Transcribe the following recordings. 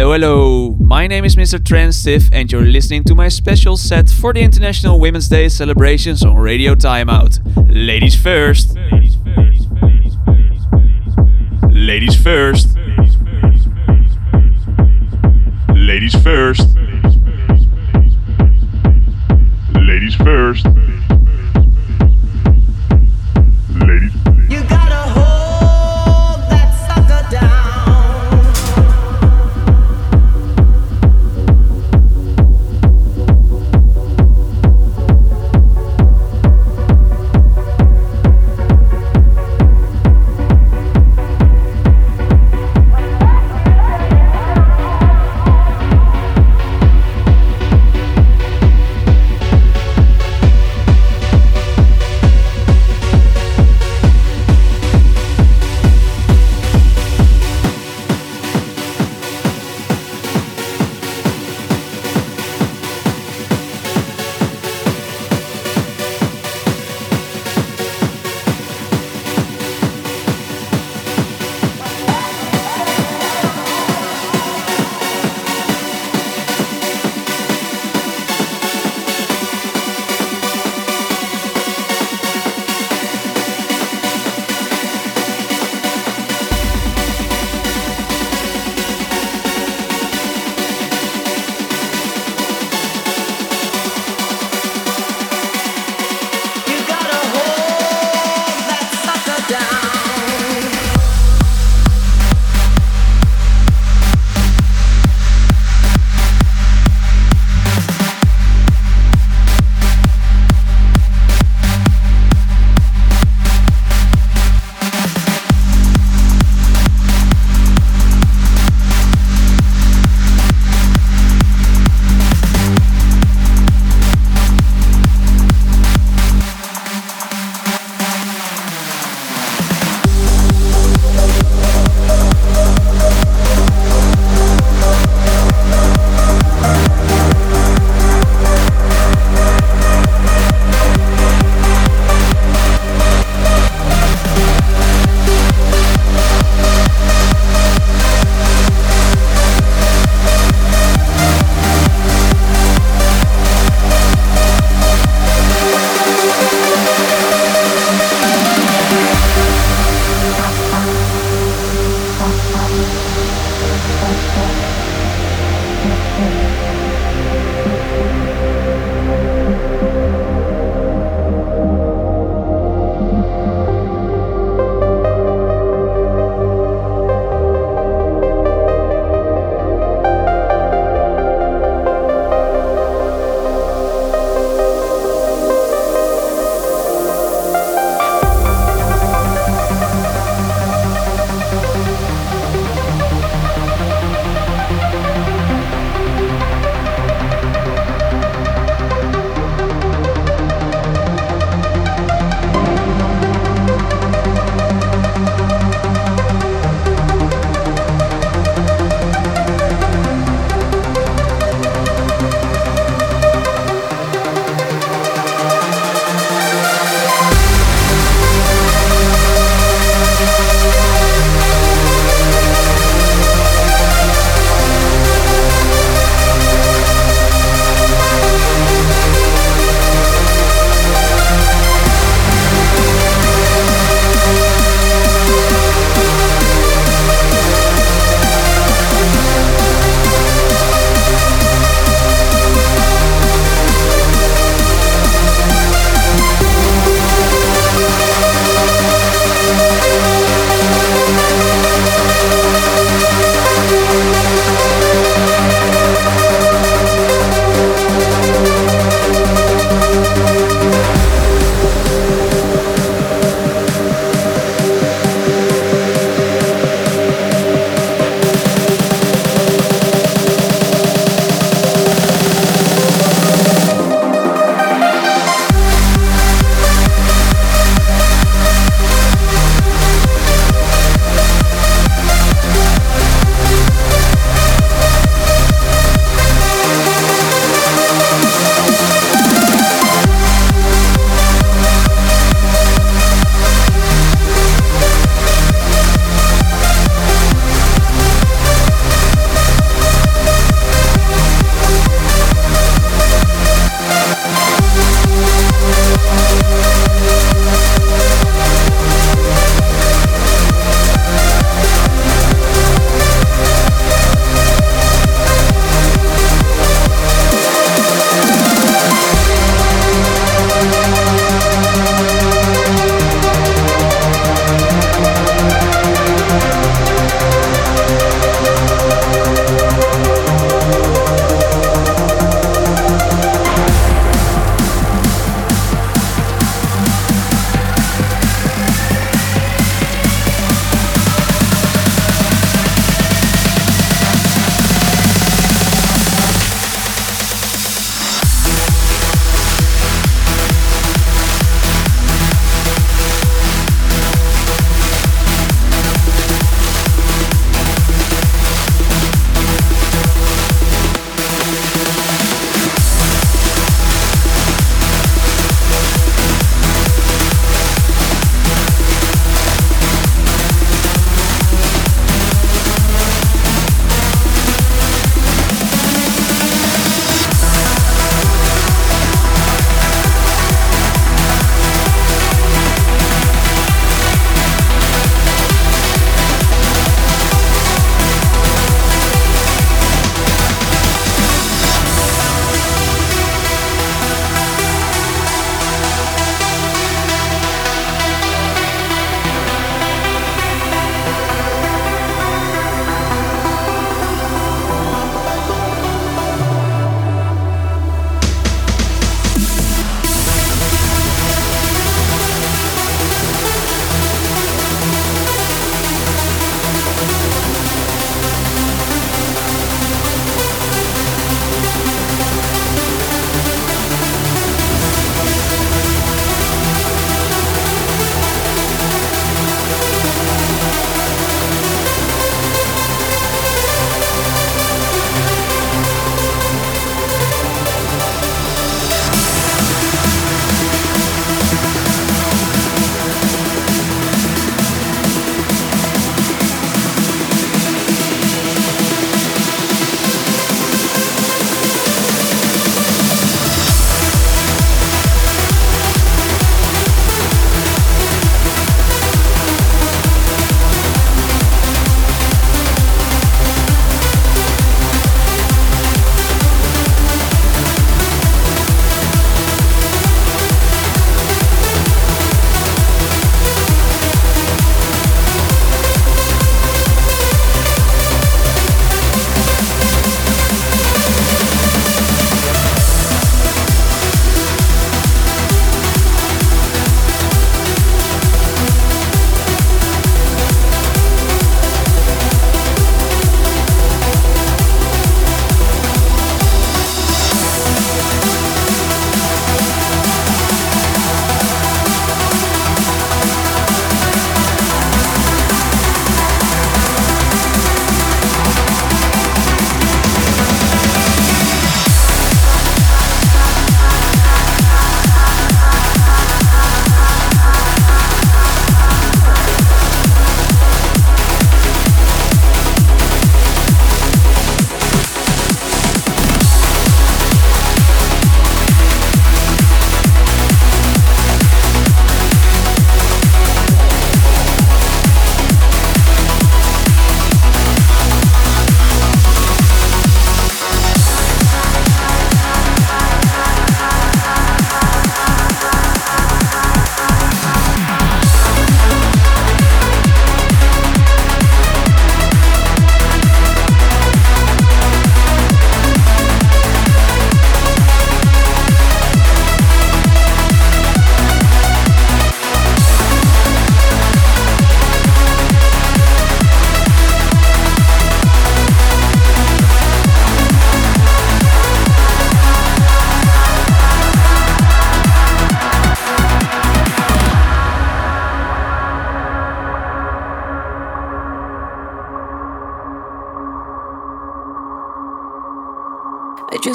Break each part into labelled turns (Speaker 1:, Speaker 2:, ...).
Speaker 1: Hello, hello. My name is Mr. Transitive, and you're listening to my special set for the International Women's Day celebrations on Radio Timeout. Ladies first. Ladies first. Ladies first. Ladies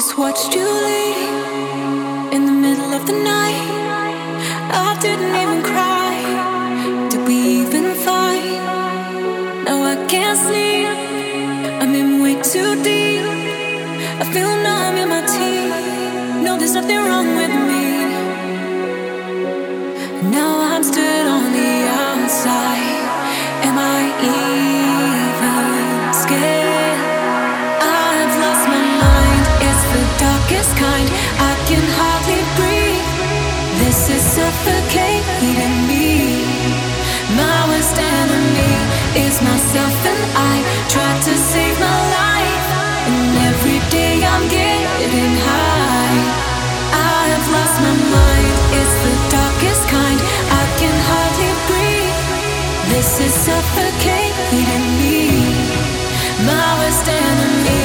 Speaker 2: just watched you leave in the middle of the night. I didn't even cry. Did we even fight? Now I can't sleep. I'm in way too deep. I feel numb in my teeth. No, there's nothing wrong with suffocating me. My worst enemy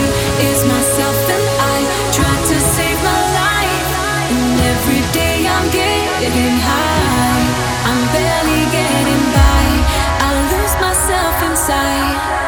Speaker 2: is myself, and I try to save my life. And every day I'm getting high. I'm barely getting by. I lose myself inside.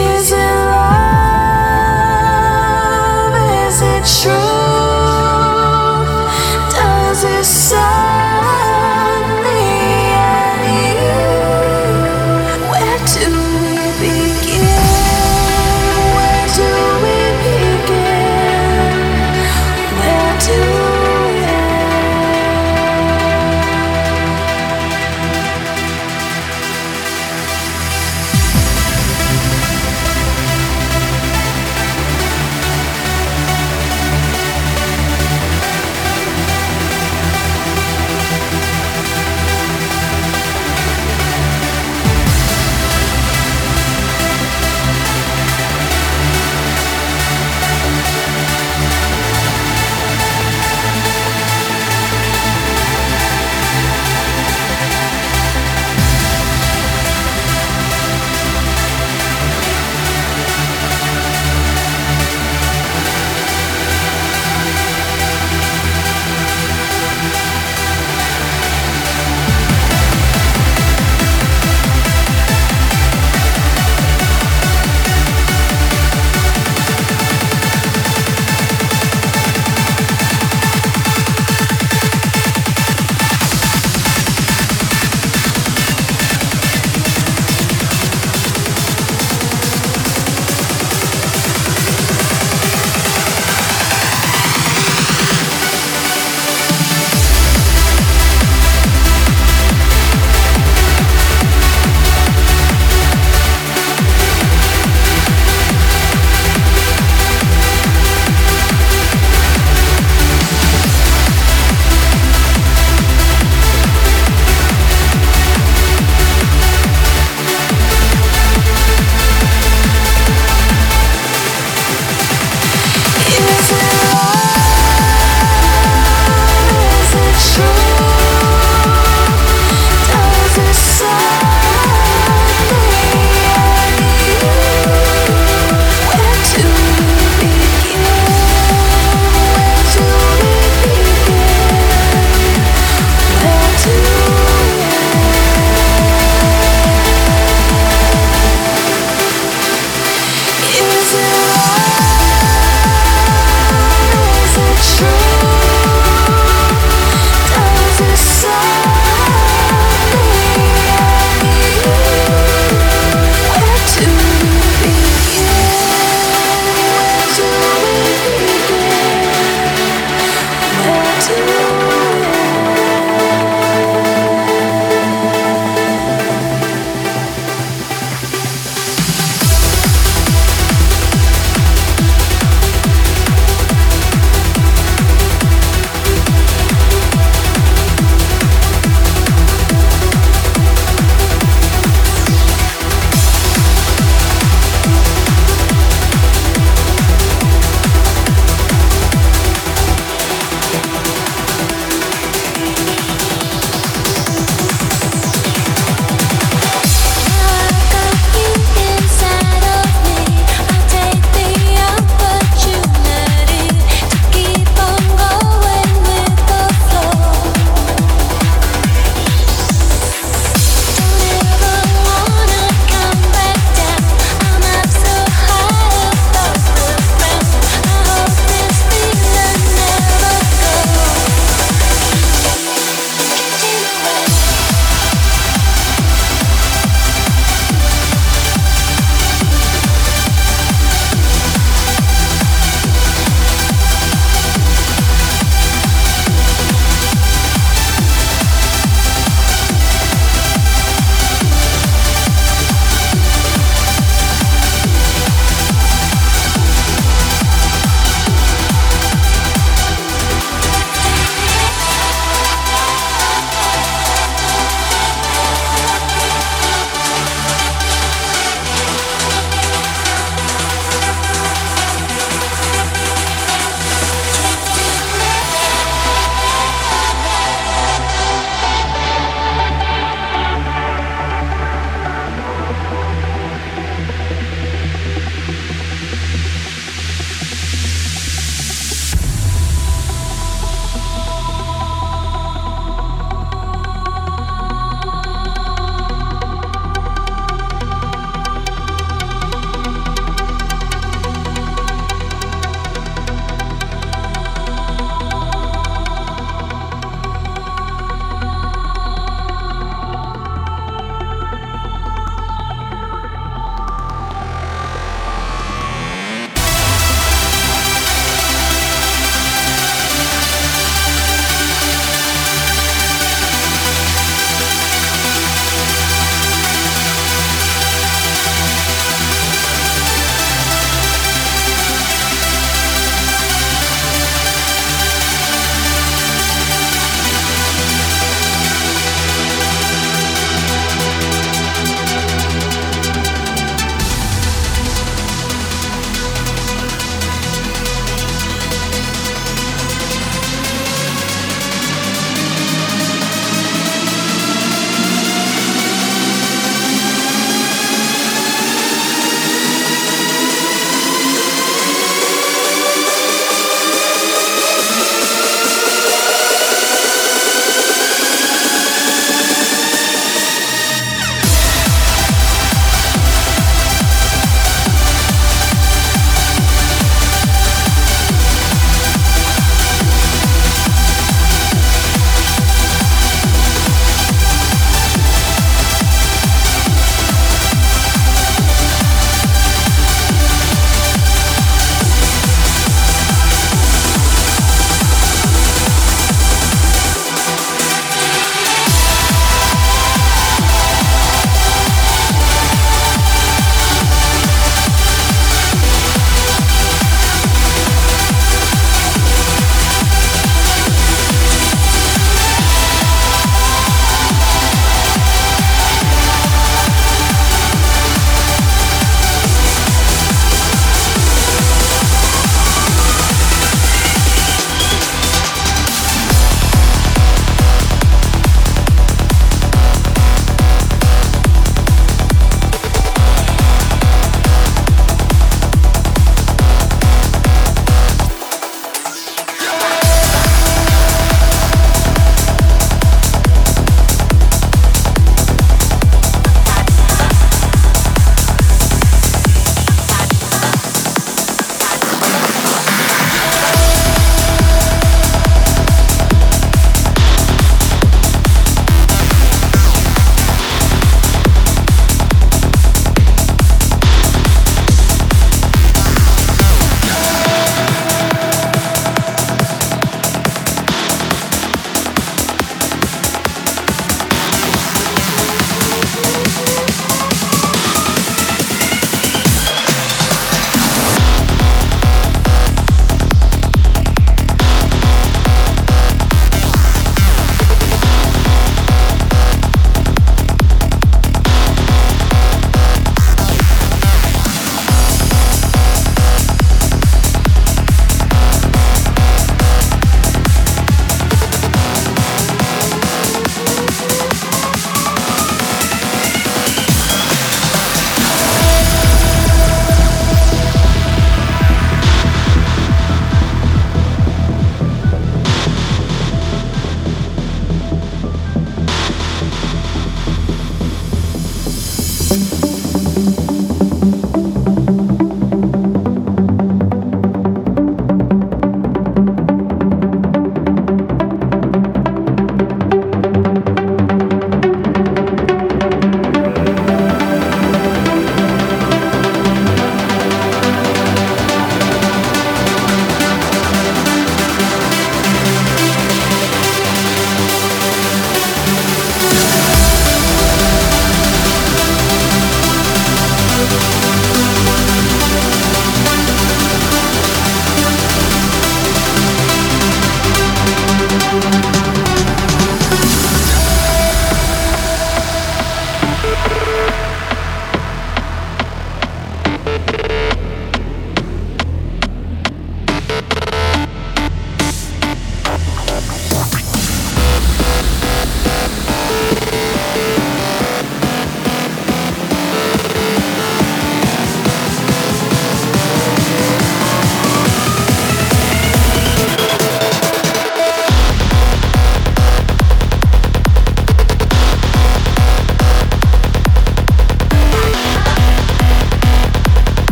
Speaker 3: is it?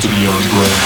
Speaker 3: To the underground.